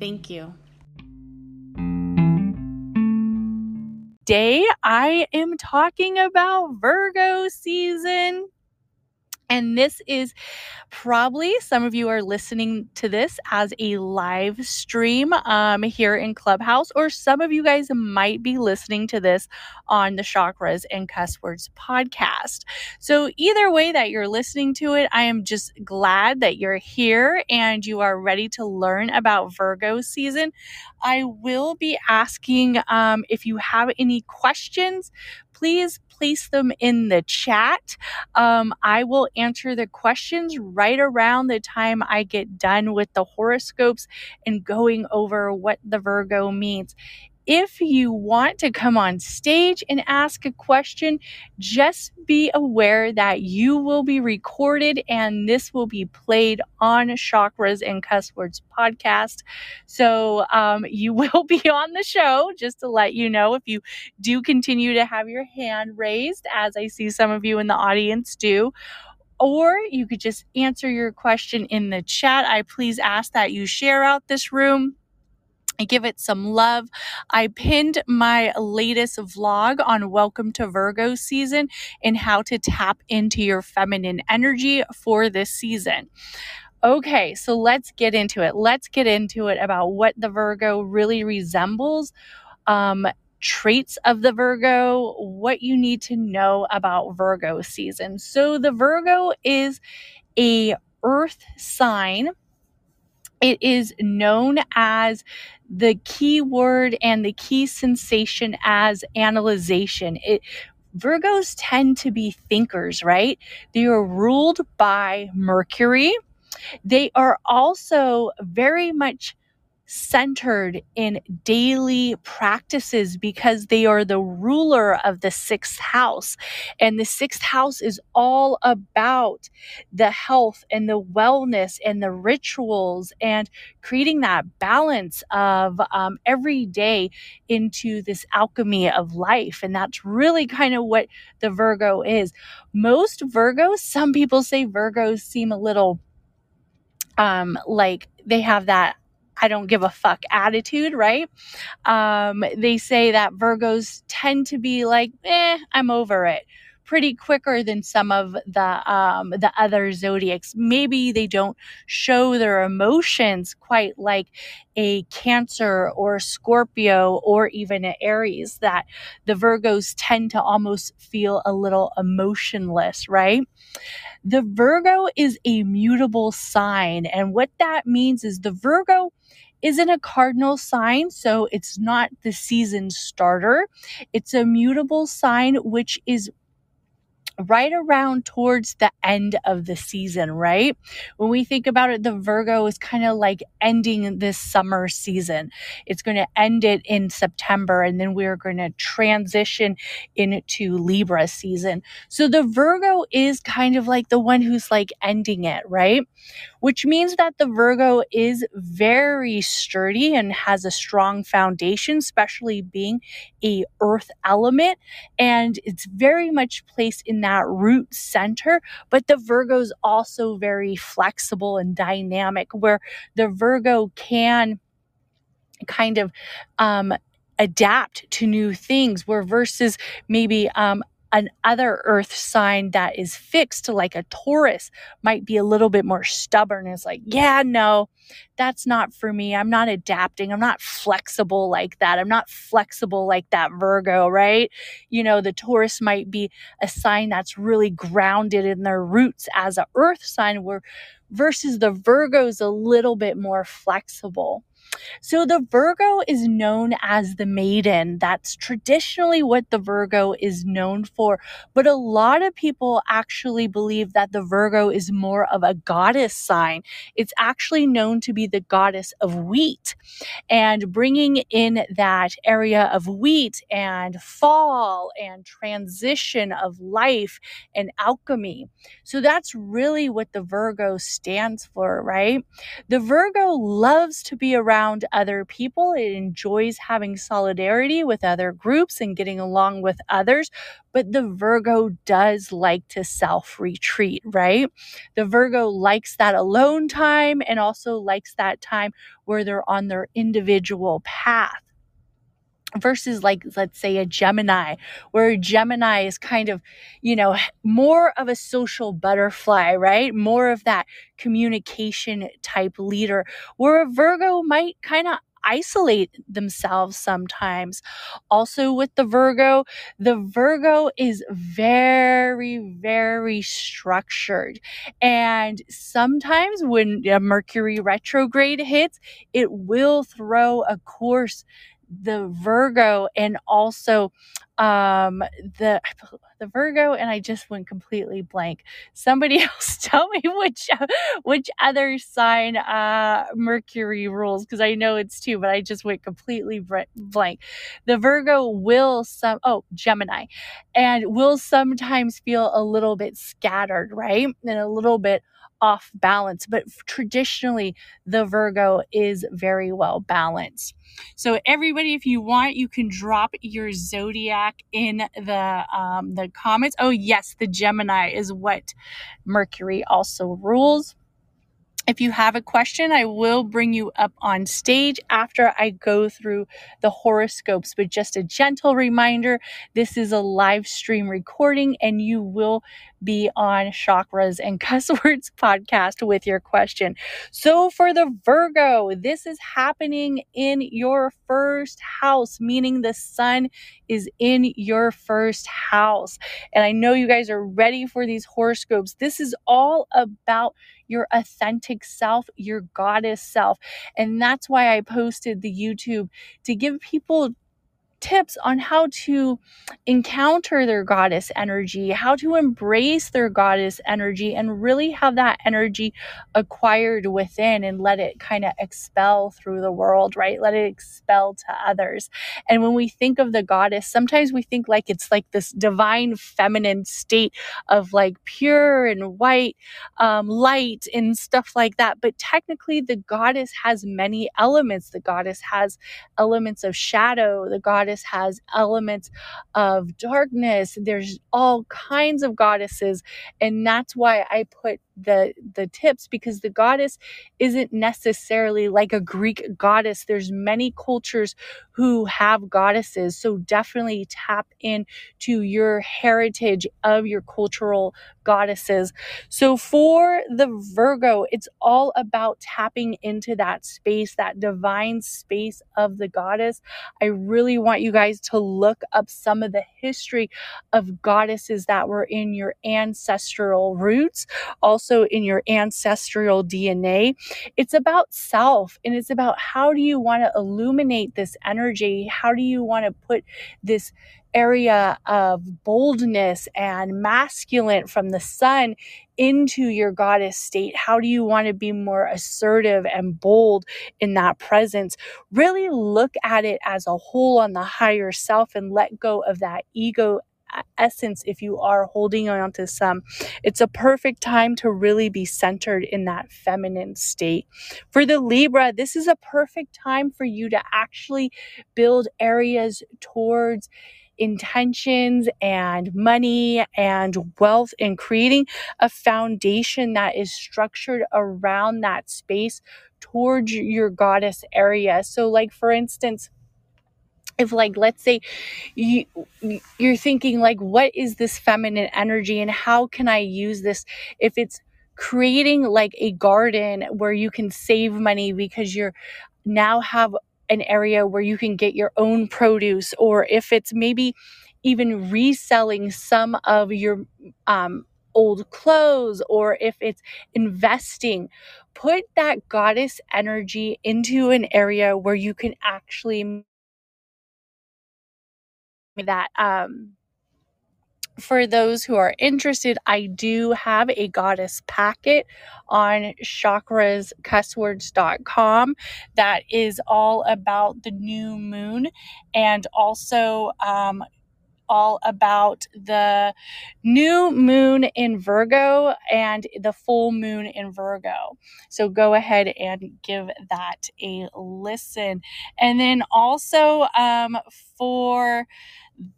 Thank you. Today, I am talking about Virgo season. And this is probably some of you are listening to this as a live stream um, here in Clubhouse, or some of you guys might be listening to this on the Chakras and Cuss Words podcast. So, either way that you're listening to it, I am just glad that you're here and you are ready to learn about Virgo season. I will be asking um, if you have any questions, please place them in the chat. Um, I will answer the questions right around the time I get done with the horoscopes and going over what the Virgo means if you want to come on stage and ask a question, just be aware that you will be recorded and this will be played on Chakras and Cuss Words podcast. So um, you will be on the show, just to let you know if you do continue to have your hand raised, as I see some of you in the audience do or you could just answer your question in the chat. I please ask that you share out this room give it some love. I pinned my latest vlog on welcome to Virgo season and how to tap into your feminine energy for this season. Okay, so let's get into it. Let's get into it about what the Virgo really resembles. Um, traits of the Virgo, what you need to know about Virgo season. So the Virgo is a earth sign it is known as the key word and the key sensation as analyzation. It Virgos tend to be thinkers, right? They are ruled by Mercury. They are also very much centered in daily practices because they are the ruler of the sixth house. And the sixth house is all about the health and the wellness and the rituals and creating that balance of um, every day into this alchemy of life. And that's really kind of what the Virgo is. Most Virgos, some people say Virgos seem a little um like they have that I don't give a fuck attitude, right? Um, they say that Virgos tend to be like, eh, I'm over it pretty quicker than some of the um, the other zodiacs. Maybe they don't show their emotions quite like a Cancer or Scorpio or even an Aries. That the Virgos tend to almost feel a little emotionless, right? The Virgo is a mutable sign, and what that means is the Virgo isn't a cardinal sign, so it's not the season starter. It's a mutable sign, which is right around towards the end of the season, right? When we think about it, the Virgo is kind of like ending this summer season. It's going to end it in September and then we're going to transition into Libra season. So the Virgo is kind of like the one who's like ending it, right? Which means that the Virgo is very sturdy and has a strong foundation, especially being a earth element and it's very much placed in that root center. But the Virgo is also very flexible and dynamic, where the Virgo can kind of um, adapt to new things, where versus maybe um, another earth sign that is fixed to like a Taurus might be a little bit more stubborn. It's like, yeah, no, that's not for me. I'm not adapting. I'm not flexible like that. I'm not flexible like that Virgo, right? You know, the Taurus might be a sign that's really grounded in their roots as a earth sign where versus the Virgo's a little bit more flexible. So the Virgo is known as the maiden. That's traditionally what the Virgo is known for. But a lot of people actually believe that the Virgo is more of a goddess sign. It's actually known to be the goddess of wheat and bringing in that area of wheat and fall and transition of life and alchemy. So that's really what the Virgo stands for, right? The Virgo loves to be around around other people. It enjoys having solidarity with other groups and getting along with others. But the Virgo does like to self retreat, right? The Virgo likes that alone time and also likes that time where they're on their individual path versus like let's say a gemini where gemini is kind of you know more of a social butterfly right more of that communication type leader where a virgo might kind of isolate themselves sometimes. Also, with the Virgo, the Virgo is very, very structured. And sometimes when a Mercury retrograde hits, it will throw a course the Virgo and also um the the Virgo and I just went completely blank. Somebody else tell me which which other sign uh Mercury rules because I know it's two but I just went completely blank. The Virgo will some oh Gemini and will sometimes feel a little bit scattered, right? And a little bit off balance, but traditionally the Virgo is very well balanced. So everybody, if you want, you can drop your zodiac in the um, the comments. Oh yes, the Gemini is what Mercury also rules. If you have a question, I will bring you up on stage after I go through the horoscopes. But just a gentle reminder this is a live stream recording, and you will be on Chakras and Cuss Words podcast with your question. So, for the Virgo, this is happening in your first house, meaning the sun is in your first house. And I know you guys are ready for these horoscopes. This is all about your authentic self, your goddess self. And that's why I posted the YouTube to give people tips on how to encounter their goddess energy, how to embrace their goddess energy, and really have that energy acquired within and let it kind of expel through the world, right? Let it expel to others. And when we think of the goddess, sometimes we think like it's like this divine feminine state of like pure and white um, light and stuff like that. But technically, the goddess has many elements. The goddess has elements of shadow, the goddess goddess has elements of darkness. There's all kinds of goddesses. And that's why I put the the tips because the goddess isn't necessarily like a Greek goddess. There's many cultures who have goddesses. So definitely tap in to your heritage of your cultural goddesses. So for the Virgo, it's all about tapping into that space, that divine space of the goddess. I really want you guys to look up some of the history of goddesses that were in your ancestral roots. Also also in your ancestral DNA. It's about self and it's about how do you want to illuminate this energy? How do you want to put this area of boldness and masculine from the sun into your goddess state? How do you want to be more assertive and bold in that presence? Really look at it as a whole on the higher self and let go of that ego essence if you are holding on to some. It's a perfect time to really be centered in that feminine state. For the Libra, this is a perfect time for you to actually build areas towards intentions and money and wealth and creating a foundation that is structured around that space towards your goddess area. So, like for instance, if like let's say you you're thinking like what is this feminine energy and how can i use this? If it's creating like a garden where you can save money because you're now have an area where you can get your own produce or if it's maybe even reselling some of your um, old clothes or if it's investing put that goddess energy into an area where you can actually that um for those who are interested, I do have a goddess packet on chakrascusswords.com that is all about the new moon and also um, all about the new moon in Virgo and the full moon in Virgo. So go ahead and give that a listen. And then also um, for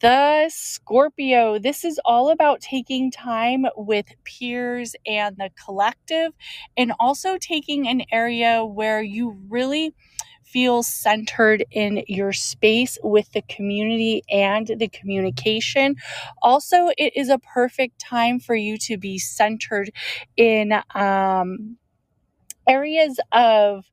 the Scorpio, this is all about taking time with peers and the collective, and also taking an area where you really feel centered in your space with the community and the communication. Also, it is a perfect time for you to be centered in um, areas of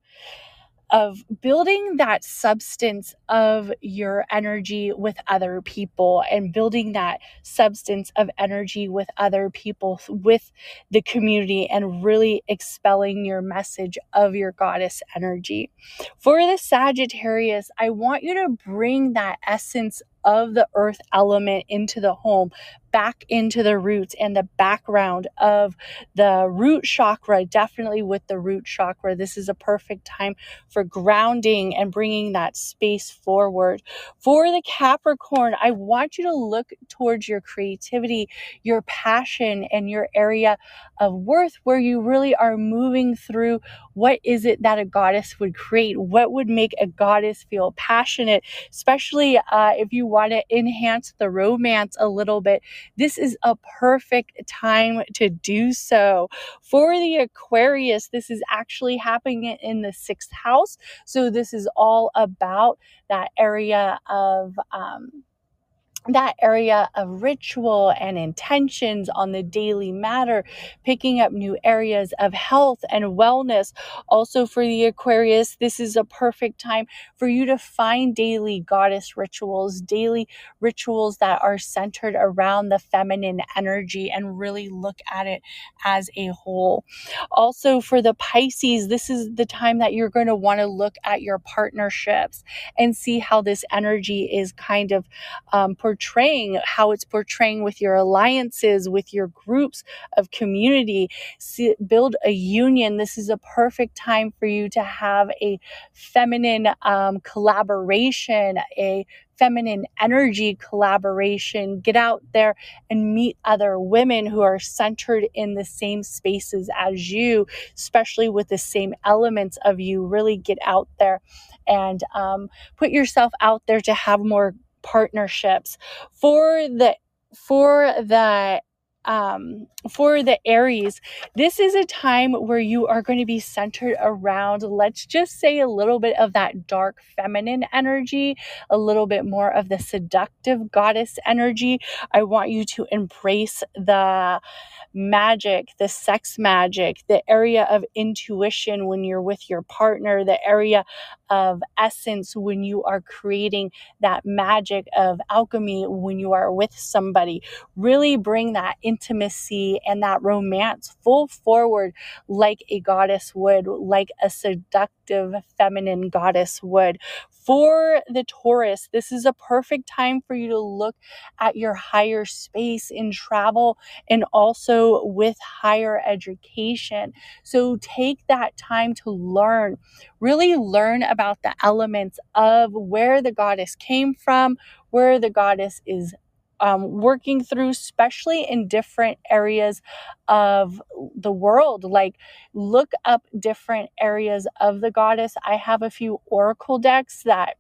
of building that substance of your energy with other people and building that substance of energy with other people with the community and really expelling your message of your goddess energy. For the Sagittarius, I want you to bring that essence of the earth element into the home, back into the roots and the background of the root chakra, definitely with the root chakra. This is a perfect time for grounding and bringing that space forward. For the Capricorn, I want you to look towards your creativity, your passion, and your area of worth where you really are moving through what is it that a goddess would create? What would make a goddess feel passionate, especially uh, if you want to enhance the romance a little bit? This is a perfect time to do so. For the Aquarius, this is actually happening in the sixth house. So, this is all about that area of. Um, that area of ritual and intentions on the daily matter, picking up new areas of health and wellness. Also, for the Aquarius, this is a perfect time for you to find daily goddess rituals, daily rituals that are centered around the feminine energy and really look at it as a whole. Also, for the Pisces, this is the time that you're going to want to look at your partnerships and see how this energy is kind of um, portraying, how it's portraying with your alliances, with your groups of community. See, build a union. This is a perfect time for you to have a feminine um, collaboration, a feminine energy collaboration. Get out there and meet other women who are centered in the same spaces as you, especially with the same elements of you. Really get out there and um, put yourself out there to have more partnerships for the for the um, for the Aries, this is a time where you are going to be centered around, let's just say, a little bit of that dark feminine energy, a little bit more of the seductive goddess energy. I want you to embrace the magic, the sex magic, the area of intuition when you're with your partner, the area of essence when you are creating that magic of alchemy when you are with somebody. Really bring that intimacy and that romance full forward like a goddess would, like a seductive feminine goddess would. For the Taurus, this is a perfect time for you to look at your higher space in travel and also with higher education. So take that time to learn, really learn about the elements of where the goddess came from, where the goddess is um, working through, especially in different areas of the world. Like, look up different areas of the goddess. I have a few oracle decks that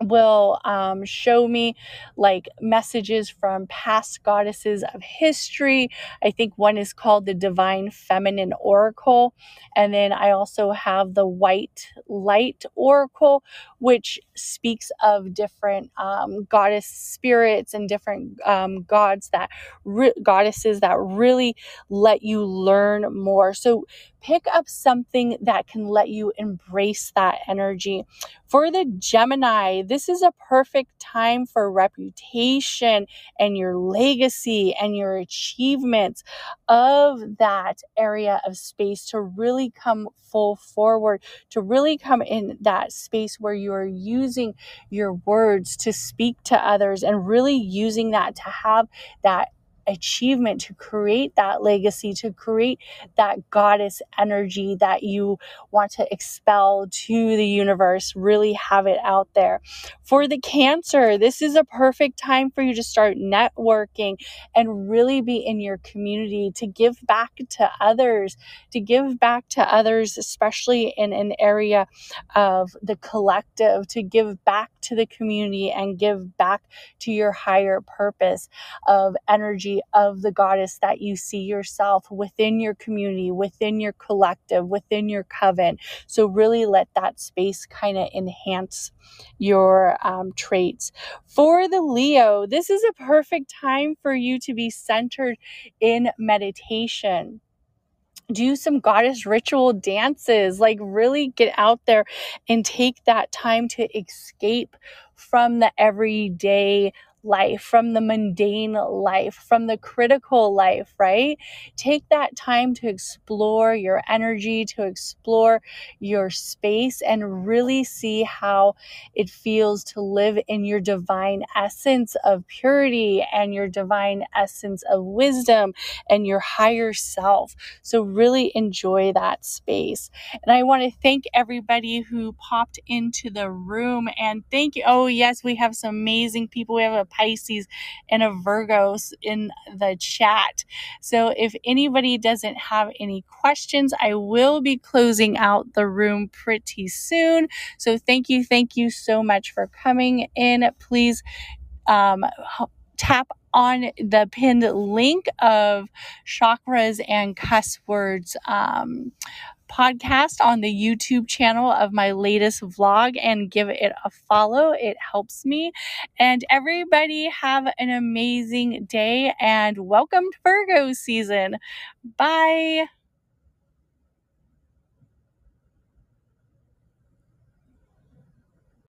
will um, show me like messages from past goddesses of history. I think one is called the Divine Feminine Oracle. And then I also have the White Light Oracle, which speaks of different um, goddess spirits and different um, gods that, re- goddesses that really let you learn more. So pick up something that can let you embrace that energy. For the Gemini, this is a perfect time for reputation and your legacy and your achievements of that area of space to really come full forward, to really come in that space where you are using your words to speak to others and really using that to have that achievement to create that legacy, to create that goddess energy that you want to expel to the universe, really have it out there. For the Cancer, this is a perfect time for you to start networking and really be in your community to give back to others, to give back to others, especially in an area of the collective, to give back to the community and give back to your higher purpose of of the goddess that you see yourself within your community, within your collective, within your coven. So, really let that space kind of enhance your um, traits. For the Leo, this is a perfect time for you to be centered in meditation do some goddess ritual dances like really get out there and take that time to escape from the everyday life, from the mundane life, from the critical life, right? Take that time to explore your energy, to explore your space, and really see how it feels to live in your divine essence of purity and your divine essence of wisdom and your higher self. So, really enjoy that space. And I want to thank everybody who popped into the room and thank you. Oh, yes, we have some amazing people. We have a Pisces and a Virgos in the chat. So if anybody doesn't have any questions, I will be closing out the room pretty soon. So thank you, thank you so much for coming in. Please um, tap on the pinned link of chakras and cuss words um, podcast on the YouTube channel of my latest vlog and give it a follow. It helps me. And everybody have an amazing day and welcome to Virgo season. Bye.